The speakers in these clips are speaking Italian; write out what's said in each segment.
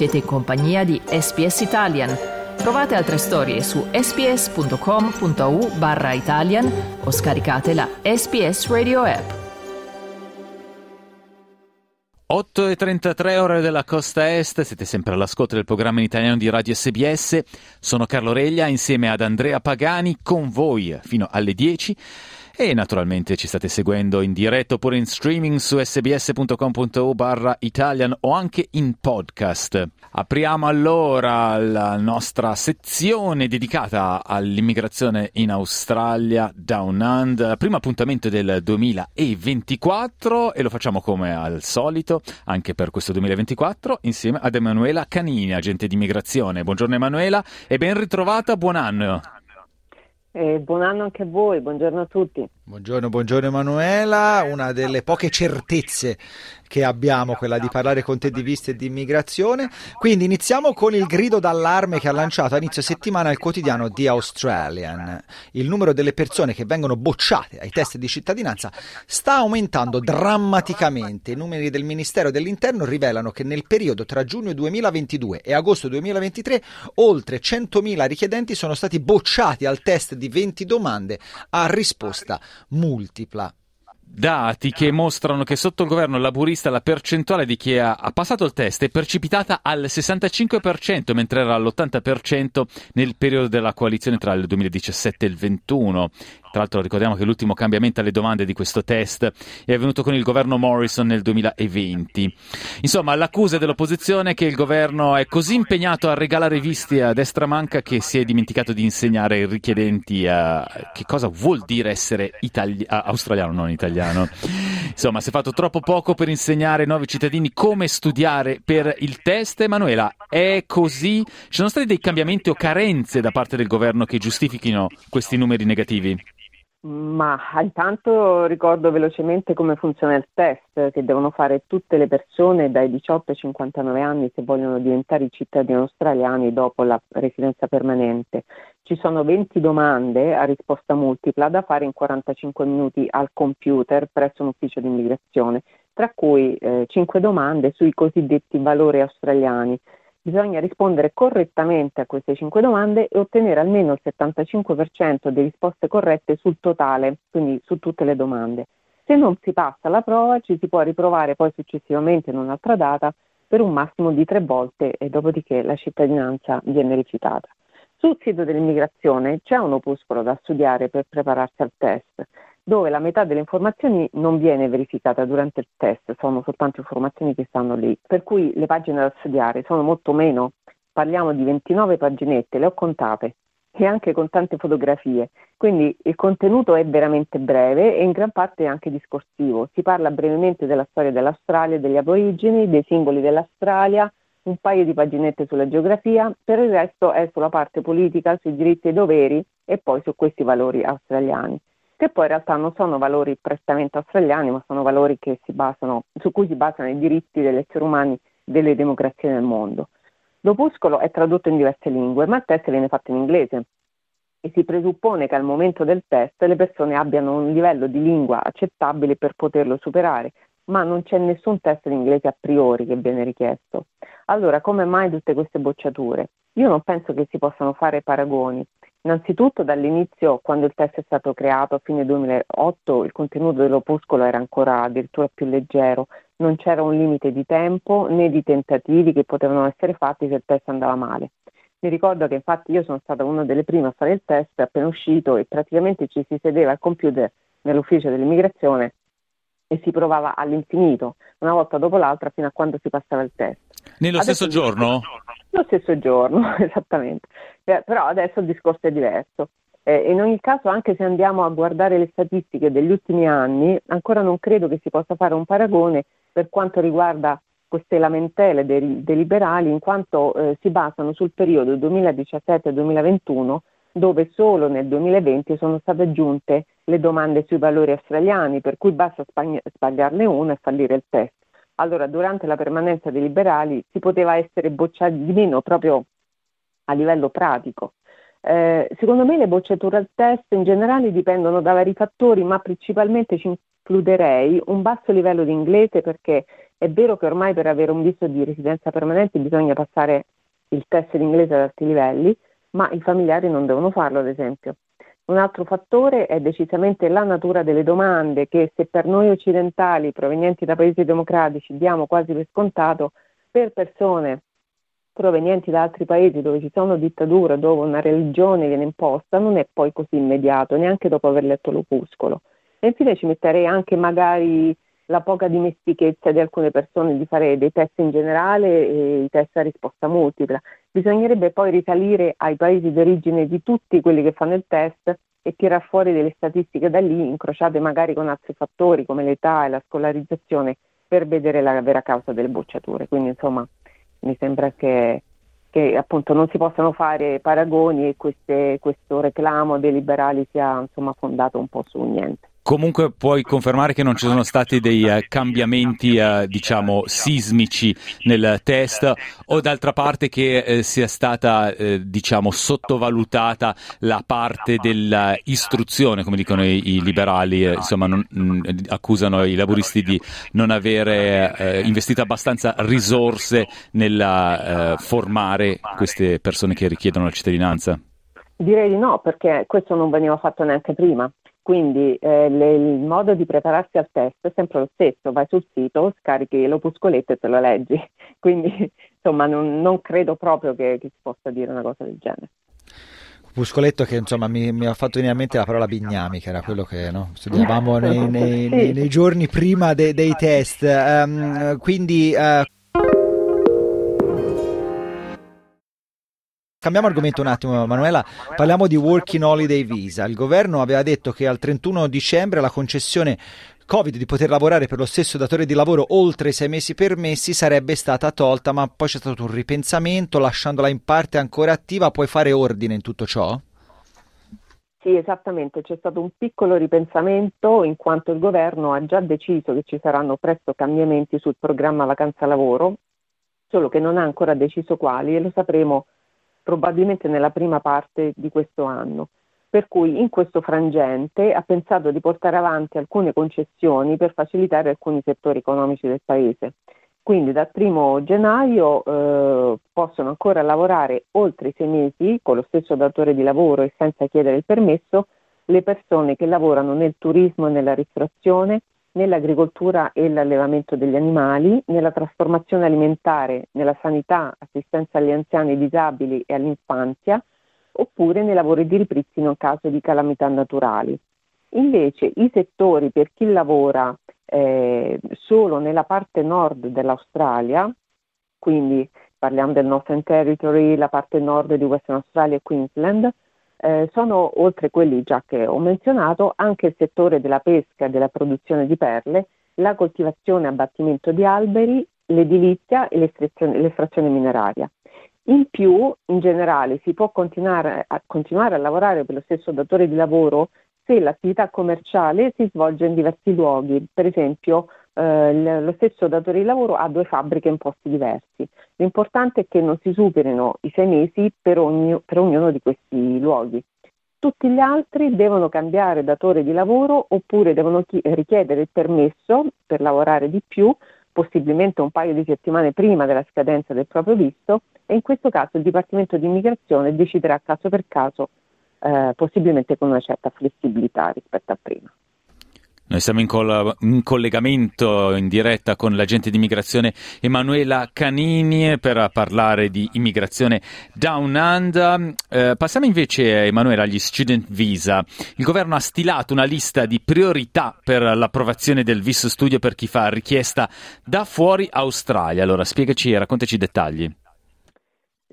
Siete in compagnia di SPS Italian. Trovate altre storie su sps.com.au barra Italian o scaricate la SPS Radio app. 8 e 33 ore della costa est, siete sempre all'ascolto del programma in italiano di Radio SBS. Sono Carlo Reglia insieme ad Andrea Pagani con voi fino alle 10 e naturalmente ci state seguendo in diretto oppure in streaming su sbs.com.u barra Italian o anche in podcast. Apriamo allora la nostra sezione dedicata all'immigrazione in Australia Down Under, primo appuntamento del 2024 e lo facciamo come al solito anche per questo 2024 insieme ad Emanuela Canini, agente di immigrazione. Buongiorno Emanuela e ben ritrovata, buon anno. Eh, buon anno anche a voi, buongiorno a tutti. Buongiorno, buongiorno Emanuela, una delle poche certezze che abbiamo, quella di parlare con te di viste e di immigrazione. Quindi iniziamo con il grido d'allarme che ha lanciato a inizio settimana il quotidiano The Australian. Il numero delle persone che vengono bocciate ai test di cittadinanza sta aumentando drammaticamente. I numeri del Ministero dell'Interno rivelano che nel periodo tra giugno 2022 e agosto 2023 oltre 100.000 richiedenti sono stati bocciati al test di 20 domande a risposta multipla dati che mostrano che sotto il governo laburista la percentuale di chi ha, passato il test è precipitata al 65%, mentre era all'80% nel periodo della coalizione tra il 2017 e il 2021. Tra l'altro ricordiamo che l'ultimo cambiamento alle domande di questo test è avvenuto con il governo Morrison nel 2020. Insomma, l'accusa dell'opposizione è che il governo è così impegnato a regalare visti a destra manca che si è dimenticato di insegnare ai richiedenti a che cosa vuol dire essere itali- australiano, non italiano. Insomma, si è fatto troppo poco per insegnare ai nuovi cittadini come studiare per il test. Emanuela, è così? Ci sono stati dei cambiamenti o carenze da parte del governo che giustifichino questi numeri negativi? Ma intanto ricordo velocemente come funziona il test che devono fare tutte le persone dai 18 ai 59 anni se vogliono diventare cittadini australiani dopo la residenza permanente. Ci sono 20 domande a risposta multipla da fare in 45 minuti al computer presso un ufficio di immigrazione, tra cui eh, 5 domande sui cosiddetti valori australiani Bisogna rispondere correttamente a queste cinque domande e ottenere almeno il 75% di risposte corrette sul totale, quindi su tutte le domande. Se non si passa la prova ci si può riprovare poi successivamente in un'altra data per un massimo di tre volte e dopodiché la cittadinanza viene rifiutata. Sul sito dell'immigrazione c'è un opuscolo da studiare per prepararsi al test dove la metà delle informazioni non viene verificata durante il test, sono soltanto informazioni che stanno lì, per cui le pagine da studiare sono molto meno, parliamo di 29 paginette, le ho contate e anche con tante fotografie, quindi il contenuto è veramente breve e in gran parte anche discorsivo, si parla brevemente della storia dell'Australia, degli aborigeni, dei simboli dell'Australia, un paio di paginette sulla geografia, per il resto è sulla parte politica, sui diritti e doveri e poi su questi valori australiani che poi in realtà non sono valori prettamente australiani, ma sono valori basano, su cui si basano i diritti degli esseri umani delle democrazie nel mondo. L'opuscolo è tradotto in diverse lingue, ma il test viene fatto in inglese e si presuppone che al momento del test le persone abbiano un livello di lingua accettabile per poterlo superare, ma non c'è nessun test in inglese a priori che viene richiesto. Allora, come mai tutte queste bocciature? Io non penso che si possano fare paragoni. Innanzitutto dall'inizio, quando il test è stato creato a fine 2008, il contenuto dell'opuscolo era ancora addirittura più leggero, non c'era un limite di tempo né di tentativi che potevano essere fatti se il test andava male. Mi ricordo che infatti io sono stata una delle prime a fare il test appena uscito e praticamente ci si sedeva al computer nell'ufficio dell'immigrazione e si provava all'infinito, una volta dopo l'altra, fino a quando si passava il test. Nello adesso stesso giorno? Lo stesso giorno, esattamente. Eh, però adesso il discorso è diverso. Eh, in ogni caso, anche se andiamo a guardare le statistiche degli ultimi anni, ancora non credo che si possa fare un paragone per quanto riguarda queste lamentele dei, dei liberali, in quanto eh, si basano sul periodo 2017-2021, dove solo nel 2020 sono state aggiunte le domande sui valori australiani, per cui basta sbagliarne una e fallire il test allora durante la permanenza dei liberali si poteva essere bocciati di meno proprio a livello pratico. Eh, secondo me le bocciature al test in generale dipendono da vari fattori, ma principalmente ci, escluderei un basso livello di inglese perché è vero che ormai per avere un visto di residenza permanente bisogna passare il test di inglese ad alti livelli, ma i familiari non devono farlo, ad esempio. Un altro fattore è decisamente la natura delle domande che se per noi occidentali provenienti da paesi democratici diamo quasi per scontato, per persone provenienti da altri paesi dove ci sono dittature, dove una religione viene imposta, non è poi così immediato, neanche dopo aver letto l'opuscolo. E infine ci metterei anche magari la poca dimestichezza di alcune persone di fare dei test in generale e i test a risposta multipla. Bisognerebbe poi risalire ai paesi d'origine di tutti quelli che fanno il test e tirar fuori delle statistiche da lì, incrociate magari con altri fattori come l'età e la scolarizzazione, per vedere la vera causa delle bocciature. Quindi insomma mi sembra che, che appunto non si possano fare paragoni e queste, questo reclamo dei liberali sia insomma fondato un po' su niente. Comunque puoi confermare che non ci sono stati dei uh, cambiamenti, uh, diciamo, sismici nel test o d'altra parte che uh, sia stata, diciamo, sottovalutata la parte dell'istruzione, come dicono i, i liberali, insomma, non, mh, mm, accusano i laburisti di non avere investito abbastanza risorse nel formare queste persone che richiedono la cittadinanza? Direi di no, perché questo non veniva fatto neanche prima. Quindi eh, le, il modo di prepararsi al test è sempre lo stesso, vai sul sito, scarichi l'opuscoletto e te lo leggi. Quindi insomma non, non credo proprio che, che, si possa dire una cosa del genere. Opuscoletto che insomma mi, mi, ha fatto venire in mente la parola bignami, che era quello che no, studiavamo nei, nei, nei, nei, giorni prima de, dei test. Um, quindi uh, Cambiamo argomento un attimo, Manuela. Parliamo di Working Holiday Visa. Il governo aveva detto che al 31 dicembre la concessione Covid di poter lavorare per lo stesso datore di lavoro oltre i sei mesi permessi sarebbe stata tolta, ma poi c'è stato un ripensamento, lasciandola in parte ancora attiva. Puoi fare ordine in tutto ciò? Sì, esattamente, c'è stato un piccolo ripensamento in quanto il governo ha già deciso che ci saranno presto cambiamenti sul programma vacanza lavoro, solo che non ha ancora deciso quali e lo sapremo probabilmente nella prima parte di questo anno. Per cui in questo frangente ha pensato di portare avanti alcune concessioni per facilitare alcuni settori economici del Paese. Quindi dal primo gennaio eh, possono ancora lavorare oltre sei mesi con lo stesso datore di lavoro e senza chiedere il permesso le persone che lavorano nel turismo e nella ristorazione, nell'agricoltura e l'allevamento degli animali, nella trasformazione alimentare, nella sanità, assistenza agli anziani disabili e all'infanzia, oppure nei lavori di ripristino in caso di calamità naturali. Invece i settori per chi lavora eh, solo nella parte nord dell'Australia, quindi parliamo del Northern Territory, la parte nord di Western Australia e Queensland, eh, sono oltre quelli già che ho menzionato anche il settore della pesca e della produzione di perle, la coltivazione e abbattimento di alberi, l'edilizia e l'estrazione, mineraria. In più, in generale, si può continuare a, continuare a lavorare per lo stesso datore di lavoro se l'attività commerciale si svolge in diversi luoghi, per esempio eh, lo stesso datore di lavoro ha due fabbriche in posti diversi. L'importante è che non si superino i sei mesi per, ogni, per ognuno di questi luoghi. Tutti gli altri devono cambiare datore di lavoro oppure devono chi- richiedere il permesso per lavorare di più, possibilmente un paio di settimane prima della scadenza del proprio visto e in questo caso il Dipartimento di Immigrazione deciderà caso per caso, eh, possibilmente con una certa flessibilità rispetto a prima. Noi siamo in, coll- in, collegamento in diretta con l'agente di immigrazione Emanuela Canini per parlare di immigrazione down under. Eh, passiamo invece, Emanuela, agli student visa. Il governo ha stilato una lista di priorità per l'approvazione del visto studio per chi fa richiesta da fuori Australia. Allora, spiegaci e raccontaci i dettagli.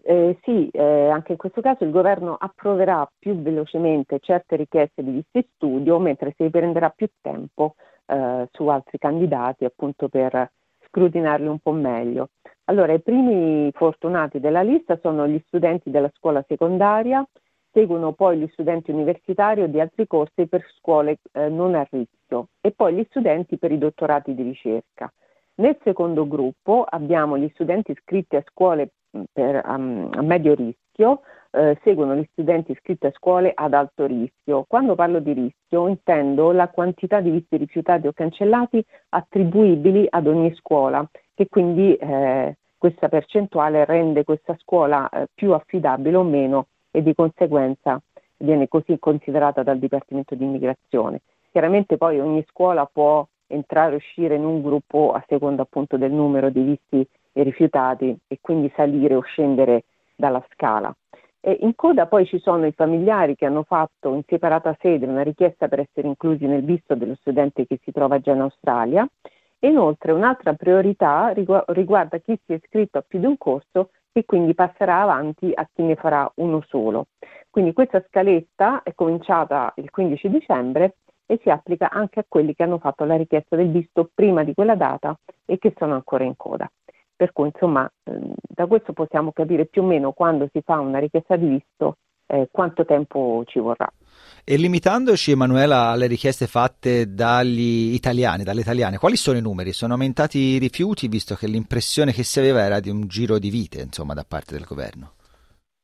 Eh, sì, eh, anche in questo caso il governo approverà più velocemente certe richieste di visti studio, mentre si prenderà più tempo eh, su altri candidati appunto per scrutinarli un po' meglio. Allora, i primi fortunati della lista sono gli studenti della scuola secondaria, seguono poi gli studenti universitari o di altri corsi per scuole eh, non a rischio e poi gli studenti per i dottorati di ricerca. Nel secondo gruppo abbiamo gli studenti iscritti a scuole per, um, a medio rischio, eh, seguono gli studenti iscritti a scuole ad alto rischio. Quando parlo di rischio intendo la quantità di visti rifiutati o cancellati attribuibili ad ogni scuola, che quindi eh, questa percentuale rende questa scuola eh, più affidabile o meno e di conseguenza viene così considerata dal Dipartimento di Immigrazione. Chiaramente poi ogni scuola può entrare e uscire in un gruppo a seconda appunto del numero di visti rifiutati e quindi salire o scendere dalla scala. E in coda poi ci sono i familiari che hanno fatto in separata sede una richiesta per essere inclusi nel visto dello studente che si trova già in Australia. E inoltre un'altra priorità riguarda chi si è iscritto a più di un corso e quindi passerà avanti a chi ne farà uno solo. Quindi questa scaletta è cominciata il 15 dicembre e si applica anche a quelli che hanno fatto la richiesta del visto prima di quella data e che sono ancora in coda. Per cui insomma ehm, da questo possiamo capire più o meno quando si fa una richiesta di visto eh, quanto tempo ci vorrà. E limitandoci, Emanuela, alle richieste fatte dagli italiani, dalle italiane, quali sono i numeri? Sono aumentati i rifiuti, visto che l'impressione che si aveva era di un giro di vite, insomma, da parte del governo?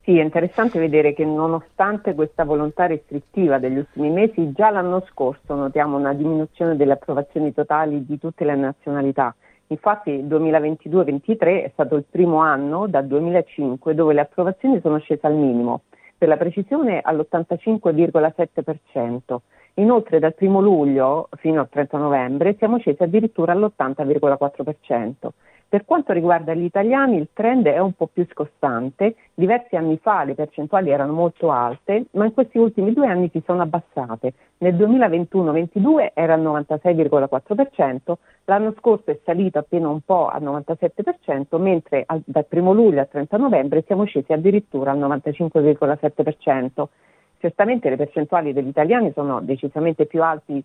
Sì, è interessante vedere che nonostante questa volontà restrittiva degli ultimi mesi, già l'anno scorso notiamo una diminuzione delle approvazioni totali di tutte le nazionalità Infatti il 2022-23 è stato il primo anno dal 2005 dove le approvazioni sono scese al minimo, per la precisione all'85,7%. Inoltre dal 1 luglio fino al 30 novembre siamo scesi addirittura all'80,4%. Per quanto riguarda gli italiani il trend è un po' più scostante, diversi anni fa le percentuali erano molto alte, ma in questi ultimi due anni si sono abbassate. Nel 2021-22 era al 96,4%, l'anno scorso è salito appena un po' al 97%, mentre al, dal 1 luglio al 30 novembre siamo scesi addirittura al 95,7%. Certamente le percentuali degli italiani sono decisamente più alti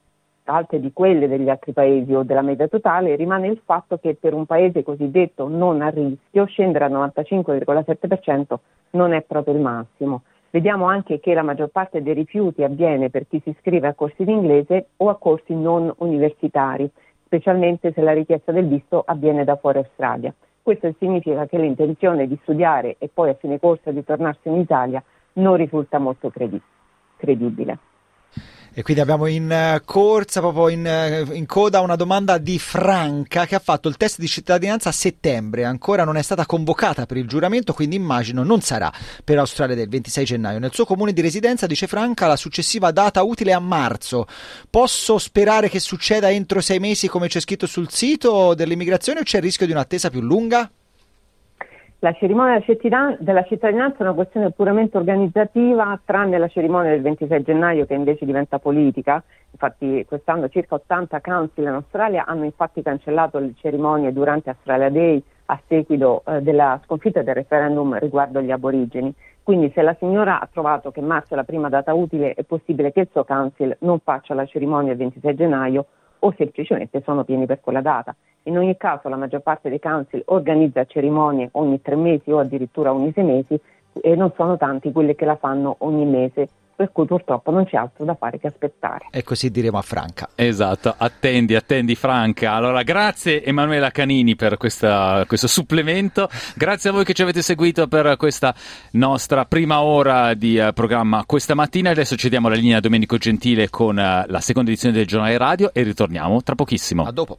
alte di quelle degli altri paesi o della media totale, rimane il fatto che per un paese cosiddetto non a rischio scendere al 95,7% non è proprio il massimo. Vediamo anche che la maggior parte dei rifiuti avviene per chi si iscrive a corsi in inglese o a corsi non universitari, specialmente se la richiesta del visto avviene da fuori Australia. Questo significa che l'intenzione di studiare e poi a fine corso di tornarsi in Italia non risulta molto credi- credibile. E quindi abbiamo in eh, corsa, proprio in, eh, in, coda, una domanda di Franca che ha fatto il test di cittadinanza a settembre, ancora non è stata convocata per il giuramento, quindi immagino non sarà per Australia del 26 gennaio. Nel suo comune di residenza, dice Franca, la successiva data utile è a marzo. Posso sperare che succeda entro sei mesi come c'è scritto sul sito dell'immigrazione o c'è il rischio di un'attesa più lunga? La cerimonia della cittadinanza è una questione puramente organizzativa, tranne la cerimonia del 26 gennaio che invece diventa politica. Infatti quest'anno circa 80 council in Australia hanno infatti cancellato le cerimonie durante Australia Day a seguito eh, della sconfitta del referendum riguardo gli aborigeni. Quindi se la signora ha trovato che marzo è la prima data utile è possibile che il suo council non faccia la cerimonia il 26 gennaio o semplicemente sono pieni per quella data. In ogni caso la maggior parte dei council organizza cerimonie ogni tre mesi o addirittura ogni sei mesi e non sono tanti quelli che la fanno ogni mese per cui purtroppo non c'è altro da fare che aspettare. E così diremo a Franca. Esatto, attendi, attendi Franca. Allora grazie Emanuela Canini per questa, questo supplemento, grazie a voi che ci avete seguito per questa nostra prima ora di uh, programma questa mattina. Adesso cediamo la linea a Domenico Gentile con uh, la seconda edizione del giornale radio e ritorniamo tra pochissimo. A dopo.